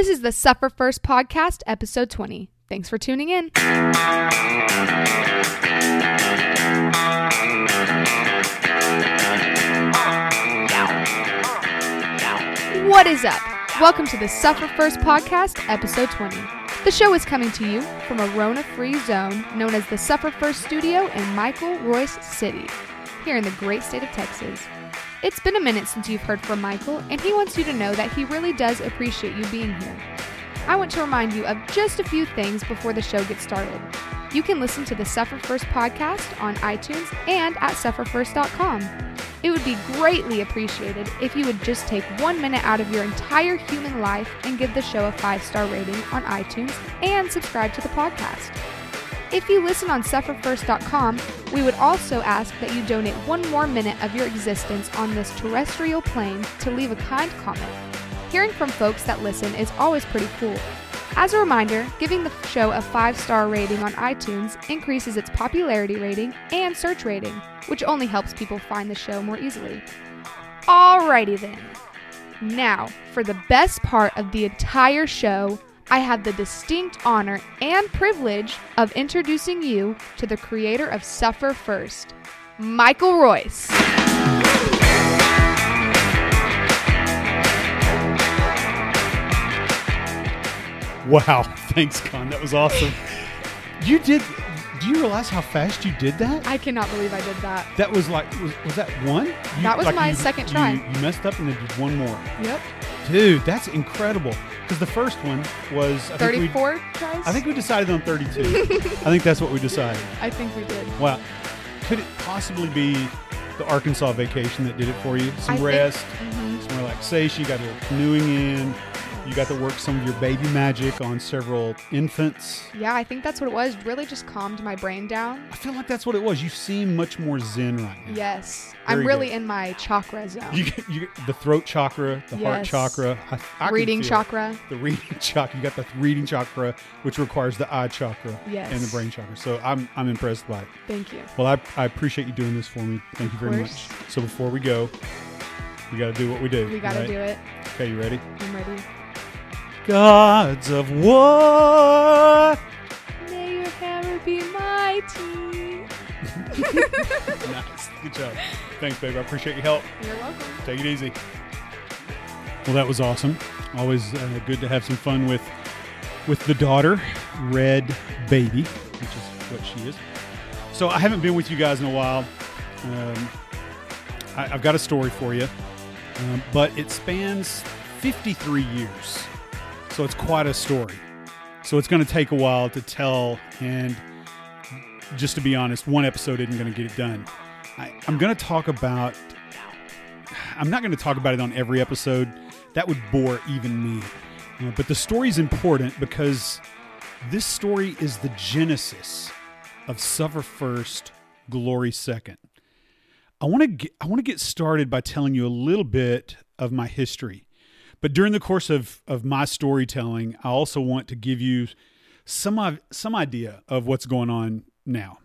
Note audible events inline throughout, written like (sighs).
This is the Suffer First Podcast, episode 20. Thanks for tuning in. What is up? Welcome to the Suffer First Podcast, episode 20. The show is coming to you from a Rona free zone known as the Suffer First Studio in Michael Royce City, here in the great state of Texas. It's been a minute since you've heard from Michael, and he wants you to know that he really does appreciate you being here. I want to remind you of just a few things before the show gets started. You can listen to the Suffer First podcast on iTunes and at sufferfirst.com. It would be greatly appreciated if you would just take one minute out of your entire human life and give the show a five star rating on iTunes and subscribe to the podcast. If you listen on sufferfirst.com, we would also ask that you donate one more minute of your existence on this terrestrial plane to leave a kind comment. Hearing from folks that listen is always pretty cool. As a reminder, giving the show a five star rating on iTunes increases its popularity rating and search rating, which only helps people find the show more easily. Alrighty then. Now, for the best part of the entire show, I have the distinct honor and privilege of introducing you to the creator of Suffer First, Michael Royce. Wow, (laughs) thanks, Con. That was awesome. You did. Do you realize how fast you did that? I cannot believe I did that. That was like, was, was that one? You, That was like my you- second you- try. You, messed up and then did one more. Yep. Dude, that's incredible. Because the first one was I think we- 34 tries? I think we decided on 32. I think that's what we decided. (laughs) I think we did. Wow. Could it possibly be the Arkansas vacation that did it for you? Some I think- rest, Mhm. some relaxation. You got a little canoeing in. You got to work some of your baby magic on several infants. Yeah, I think that's what it was. Really just calmed my brain down. I feel like that's what it was. You seem much more zen right now. Yes. Very I'm really good. in my chakra zone. You you the throat chakra, the heart chakra, I, I Reading it. chakra. The reading (laughs) chakra. You got the reading chakra, which requires the eye chakra Yes. and the brain chakra. So I'm I'm impressed by it. Thank you. Well, I, I appreciate you doing this for me. Thank Of you very course. much. So before we go, we got to do what we do. We got to right? do it. Okay, you ready? I'm ready. Gods of War. May your hammer be mighty. (laughs) nice. Good job. Thanks, babe. I appreciate your help. You're welcome. Take it easy. Well, that was awesome. Always uh, good to have some fun with with the daughter, Red Baby, which is what she is. So I haven't been with you guys in a while. Um, I, I've got a story for you, um, but it spans 53 years, so it's quite a story. So it's going to take a while to tell, and just to be honest, one episode isn't going to get it done. I, I'm going to talk about I'm not going to talk about it on every episode. That would bore even me. Uh, but the story is important because this story is the genesis of suffer first, glory second. I want to I want to get started by telling you a little bit of my history. But during the course of, of my storytelling, I also want to give you some some idea of what's going on now.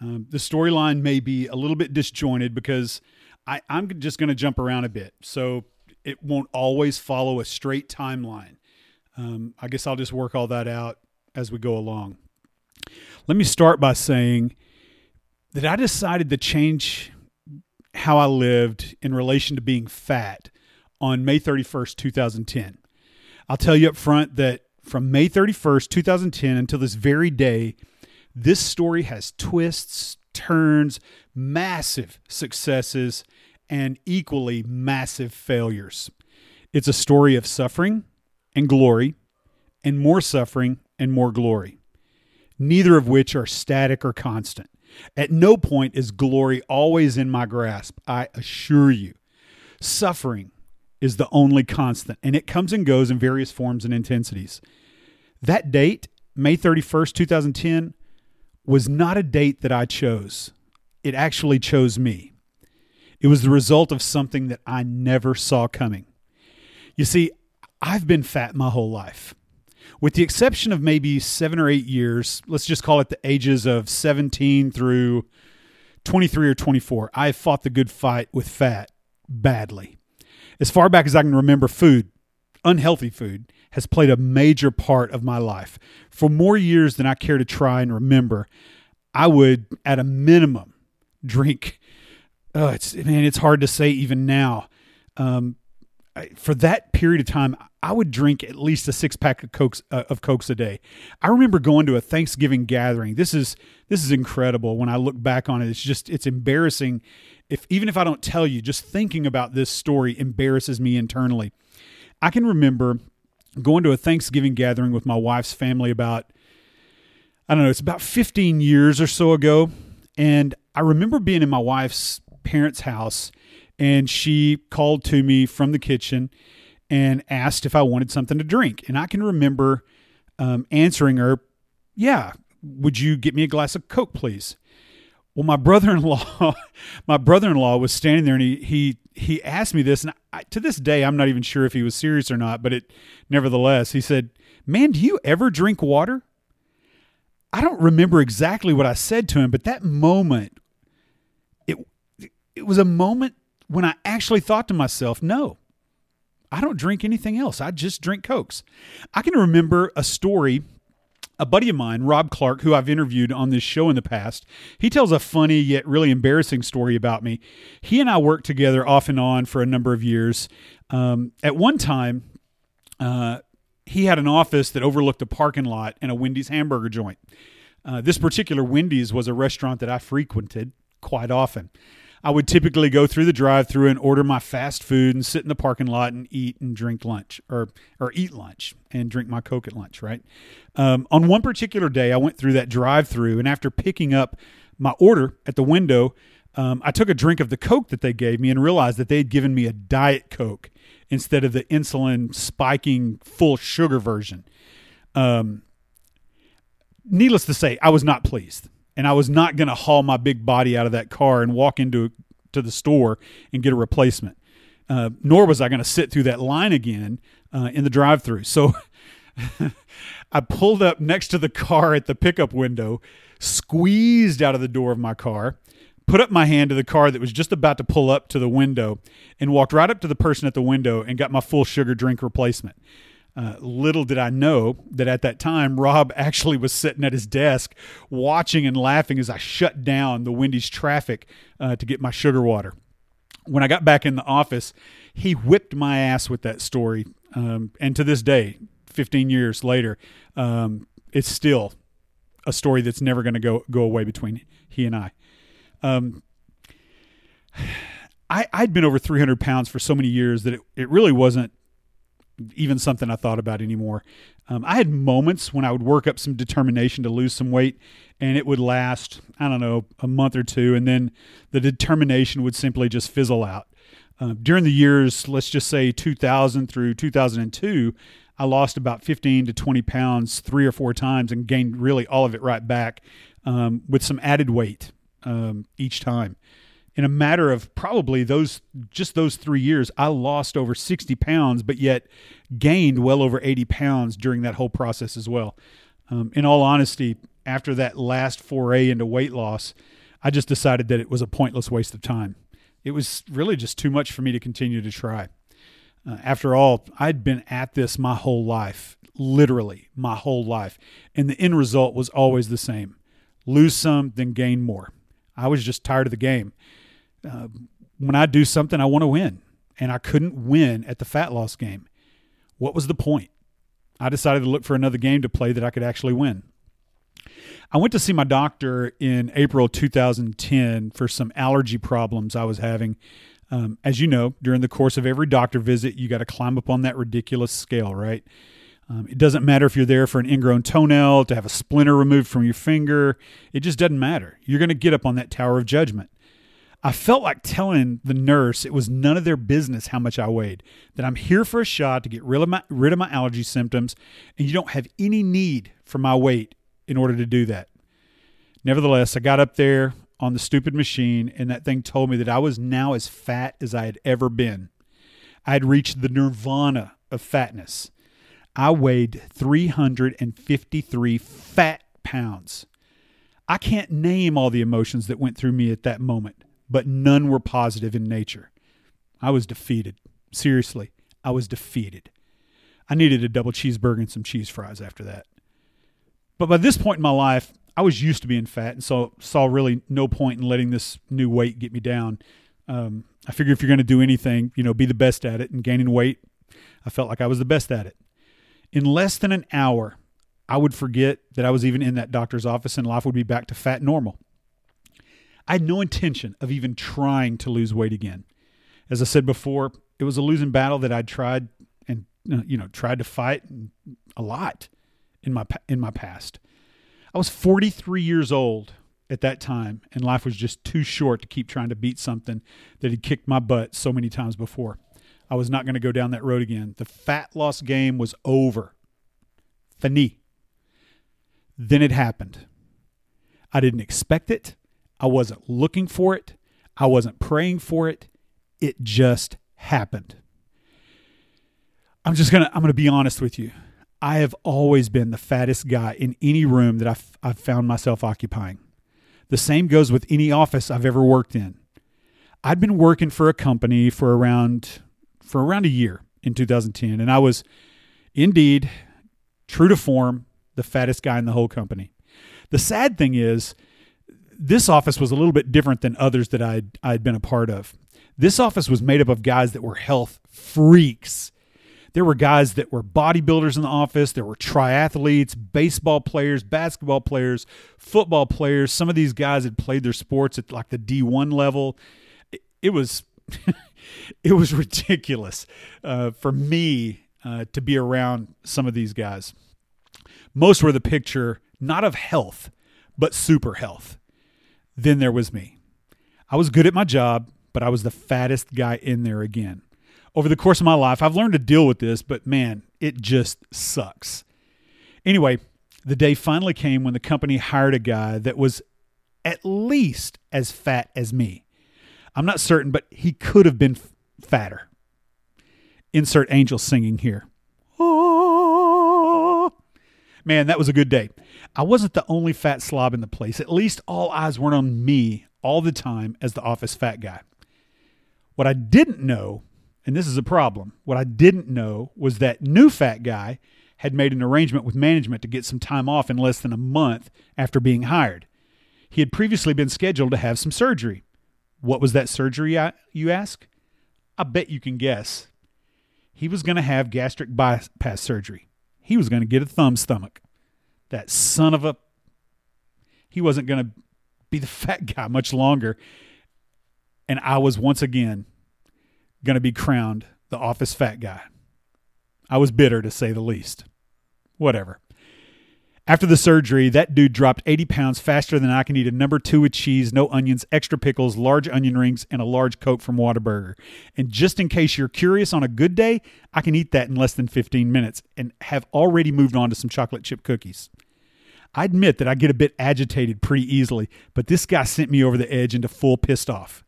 Um, the storyline may be a little bit disjointed because I, I'm just going to jump around a bit. So it won't always follow a straight timeline. Um, I guess I'll just work all that out as we go along. Let me start by saying that I decided to change how I lived in relation to being fat on May 31st, 2010. I'll tell you up front that from May 31st, 2010 until this very day, this story has twists, turns, massive successes, and equally massive failures. It's a story of suffering and glory, and more suffering and more glory, neither of which are static or constant. At no point is glory always in my grasp, I assure you. Suffering is the only constant, and it comes and goes in various forms and intensities. That date, May 31st, 2010, was not a date that I chose. It actually chose me. It was the result of something that I never saw coming. You see, I've been fat my whole life. With the exception of maybe seven or eight years, let's just call it the ages of 17 through 23 or 24, I fought the good fight with fat badly. As far back as I can remember food, unhealthy food has played a major part of my life. For more years than I care to try and remember, I would, at a minimum, drink. Oh, it's man, it's hard to say even now. Um, for that period of time, I would drink at least a six pack of cokes uh, of cokes a day. I remember going to a Thanksgiving gathering. This is this is incredible. When I look back on it, it's just it's embarrassing. If even if I don't tell you, just thinking about this story embarrasses me internally. I can remember going to a Thanksgiving gathering with my wife's family about I don't know, it's about 15 years or so ago, and I remember being in my wife's parents' house and she called to me from the kitchen and asked if I wanted something to drink. And I can remember um, answering her, Yeah, would you get me a glass of Coke, please? Well, my brother-in-law, (laughs) my brother-in-law was standing there, and he he he asked me this, and I, to this day, I'm not even sure if he was serious or not. But it, nevertheless, he said, "Man, do you ever drink water?" I don't remember exactly what I said to him, but that moment, it it was a moment when I actually thought to myself, "No, I don't drink anything else. I just drink Cokes. I can remember a story. A buddy of mine, Rob Clark, who I've interviewed on this show in the past, he tells a funny yet really embarrassing story about me. He and I worked together off and on for a number of years. Um, at one time, uh, he had an office that overlooked a parking lot and a Wendy's hamburger joint. Uh, this particular Wendy's was a restaurant that I frequented quite often. I would typically go through the drive-through and order my fast food and sit in the parking lot and eat and drink lunch or or eat lunch and drink my coke at lunch. Right. Um, on one particular day, I went through that drive-through and after picking up my order at the window, um, I took a drink of the coke that they gave me and realized that they had given me a diet coke instead of the insulin spiking full sugar version. Um, needless to say, I was not pleased and I was not going to haul my big body out of that car and walk into to the store and get a replacement. Uh, nor was I going to sit through that line again uh, in the drive-through. So (laughs) I pulled up next to the car at the pickup window, squeezed out of the door of my car, put up my hand to the car that was just about to pull up to the window, and walked right up to the person at the window and got my full sugar drink replacement. Uh, little did I know that at that time, Rob (laughs) actually was sitting at his desk watching and laughing as I shut down the Wendy's traffic uh, to get my sugar water. When I got back in the office, he whipped my ass with that story. Um, and to this day, 15 years later, um, it's still a story that's never going to go go away between he and I. Um, (sighs) I I'd been over 300 pounds for so many years that it, it really wasn't even something I thought about anymore. Um, I had moments when I would work up some determination to lose some weight, and it would last, I don't know, a month or two, and then the determination would simply just fizzle out. Uh, during the years, let's just say 2000 through 2002, I lost about 15 to 20 pounds three or four times and gained really all of it right back um, with some added weight um, each time in a matter of probably those just those three years, I lost over 60 pounds, but yet gained well over 80 pounds during that whole process as well. Um, in all honesty, after that last foray into weight loss, I just decided that it was a pointless waste of time. It was really just too much for me to continue to try. Uh, after all, I'd been at this my whole life, literally my whole life. And the end result was always the same lose some, then gain more. I was just tired of the game uh, when I do something, I want to win. And I couldn't win at the fat loss game. What was the point? I decided to look for another game to play that I could actually win. I went to see my doctor in April 2010 for some allergy problems I was having. Um, as you know, during the course of every doctor visit, you got to climb up on that ridiculous scale, right? Um, it doesn't matter if you're there for an ingrown toenail, to have a splinter removed from your finger. It just doesn't matter. You're going to get up on that tower of judgment. I felt like telling the nurse it was none of their business how much I weighed, that I'm here for a shot to get rid of my, rid of my allergy symptoms, and you don't have any need for my weight in order to do that. Nevertheless, I got up there on the stupid machine, and that thing told me that I was now as fat as I had ever been. I had reached the nirvana of fatness. I weighed 353 fat pounds. I can't name all the emotions that went through me at that moment but none were positive in nature. I was defeated. Seriously, I was defeated. I needed a double cheeseburger and some cheese fries after that. But by this point in my life, I was used to being fat, and so saw really no point in letting this new weight get me down. Um, I figured if you're going to do anything, you know, be the best at it. And gaining weight, I felt like I was the best at it. In less than an hour, I would forget that I was even in that doctor's office, and life would be back to fat normal. I had no intention of even trying to lose weight again. As I said before, it was a losing battle that I'd tried and uh, you know tried to fight a lot in my in my past. I was 43 years old at that time, and life was just too short to keep trying to beat something that had kicked my butt so many times before. I was not going to go down that road again. The fat loss game was over. Fini. Then it happened. I didn't expect it. I wasn't looking for it. I wasn't praying for it. It just happened. I'm just going to I'm going to be honest with you. I have always been the fattest guy in any room that I've, I've found myself occupying. The same goes with any office I've ever worked in. I'd been working for a company for around for around a year in 2010, and I was indeed true to form the fattest guy in the whole company. The sad thing is, this office was a little bit different than others that I'd I'd been a part of. This office was made up of guys that were health freaks there were guys that were bodybuilders in the office. There were triathletes, baseball players, basketball players, football players. Some of these guys had played their sports at like the D1 level. It, was (laughs) it was ridiculous uh, for me uh, to be around some of these guys. Most were the picture not of health, but super health. Then there was me. I was good at my job, but I was the fattest guy in there again over the course of my life, I've learned to deal with this, but man, it just sucks. Anyway, the day finally came when the company hired a guy that was at least as fat as me. I'm not certain, but he could have been fatter. Insert angel singing here. Man, that was a good day. I wasn't the only fat slob in the place. At least all eyes weren't on me all the time as the office fat guy. What I didn't know and this is a problem. What I didn't know was that new fat guy had made an arrangement with management to get some time off in less than a month after being hired. He had previously been scheduled to have some surgery. What was that surgery, you ask? I bet you can guess. He was going to have gastric bypass surgery. He was going to get a thumb stomach. That son of a. He wasn't going to be the (laughs) fat guy much longer. And I was once again going to be crowned the office fat guy. I was bitter to say the least. Whatever. After the surgery, that dude dropped 80 pounds faster than I can eat a number two with cheese, no onions, extra pickles, large onion rings, and a large Coke from Whataburger. And just in case you're curious, on a good day, I can eat that in less than 15 minutes and have already moved on to some chocolate chip cookies. I admit that I get a bit agitated pretty easily, but this guy sent me over the edge into full pissed off.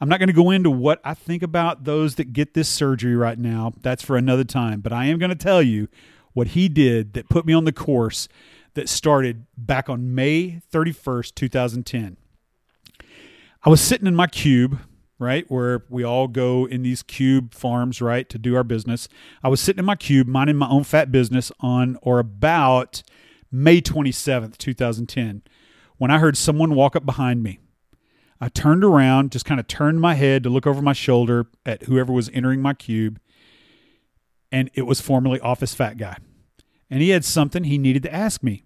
I'm not going to go into what I think about those that get this surgery right now. That's for another time. But I am going to tell you what he did that put me on the course that started back on May 31st, 2010. I was sitting in my cube, right, where we all go in these cube farms, right, to do our business. I was sitting in my cube, minding my own fat business on or about May 27th, 2010, when I heard someone walk up behind me. I turned around, just kind of turned my head to look over my shoulder at whoever was entering my cube, and it was formerly Office Fat Guy. And he had something he needed to ask me.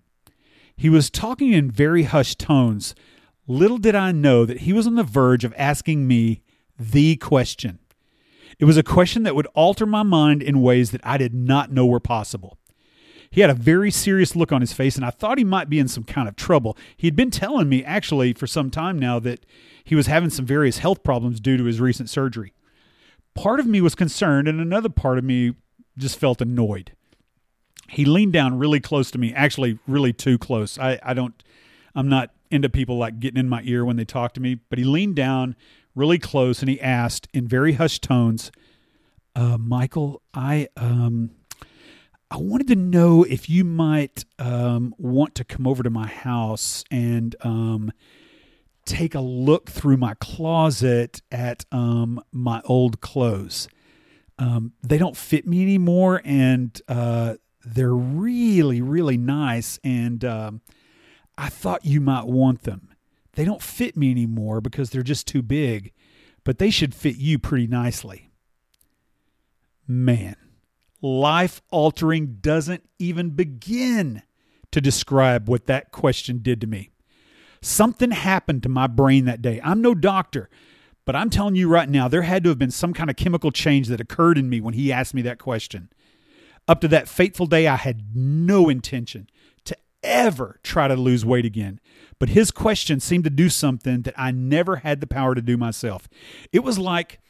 He was talking in very hushed tones. Little did I know that he was on the verge of asking me the question. It was a question that would alter my mind in ways that I did not know were possible. He had a very serious look on his face, and I thought he might be in some kind of trouble. He'd been telling me, actually, for some time now, that he was having some various health problems due to his recent surgery. Part of me was concerned, and another part of me just felt annoyed. He leaned down really close to me, actually, really too close. I, I don't, I'm not into people like getting in my ear when they talk to me, but he leaned down really close and he asked in very hushed tones, uh, Michael, I, um, I wanted to know if you might um, want to come over to my house and um, take a look through my closet at um, my old clothes. Um, they don't fit me anymore, and uh, they're really, really nice. And um, I thought you might want them. They don't fit me anymore because they're just too big, but they should fit you pretty nicely. Man, life altering doesn't even begin to describe what that question did to me. Something happened to my brain that day. I'm no doctor, but I'm telling you right now, there had to have been some kind of chemical change that occurred in me when he asked me that question. Up to that fateful day, I had no intention to ever try to lose weight again. But his question seemed to do something that I never had the power to do myself. It was like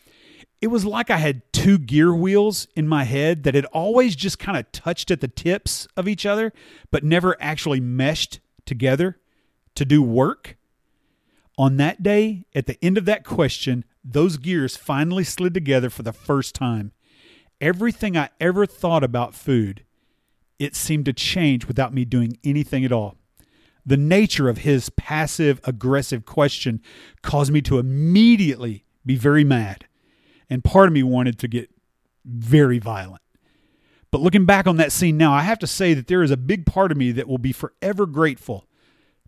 it was like I had two gear wheels in my head that had always just kind of touched at the tips of each other, but never actually meshed together to do work. On that day, at the end of that question, those gears finally slid together for the first time. Everything I ever thought about food, it seemed to change without me doing anything at all. The nature of his passive aggressive question caused me to immediately be very mad, and part of me wanted to get very violent. But looking back on that scene now, I have to say that there is a big part of me that will be forever grateful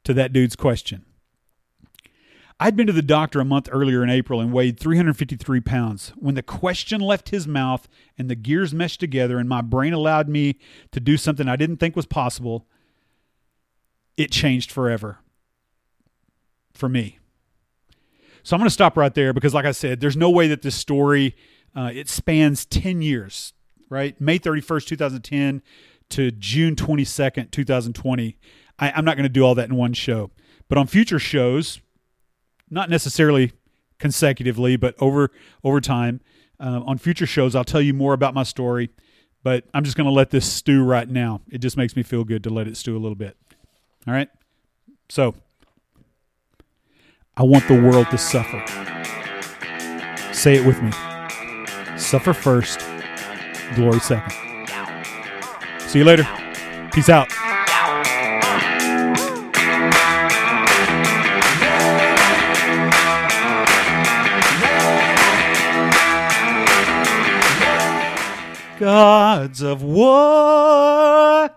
to that dude's question. I'd been to the doctor a month earlier in April and weighed 353 pounds. When the question left his mouth and the gears meshed together and my brain allowed me to do something I didn't think was possible, it changed forever for me. So I'm going to stop right there because, like I said, there's no way that this story uh, it spans 10 years, right? May 31st, 2010 to June 22nd, 2020. I, I'm not going to do all that in one show, but on future shows, not necessarily consecutively, but over over time, uh, on future shows, I'll tell you more about my story. But I'm just going to let this stew right now. It just makes me feel good to let it stew a little bit. All right. So I want the world to suffer. Say it with me. Suffer first, glory second. See you later. Peace out. Gods of war.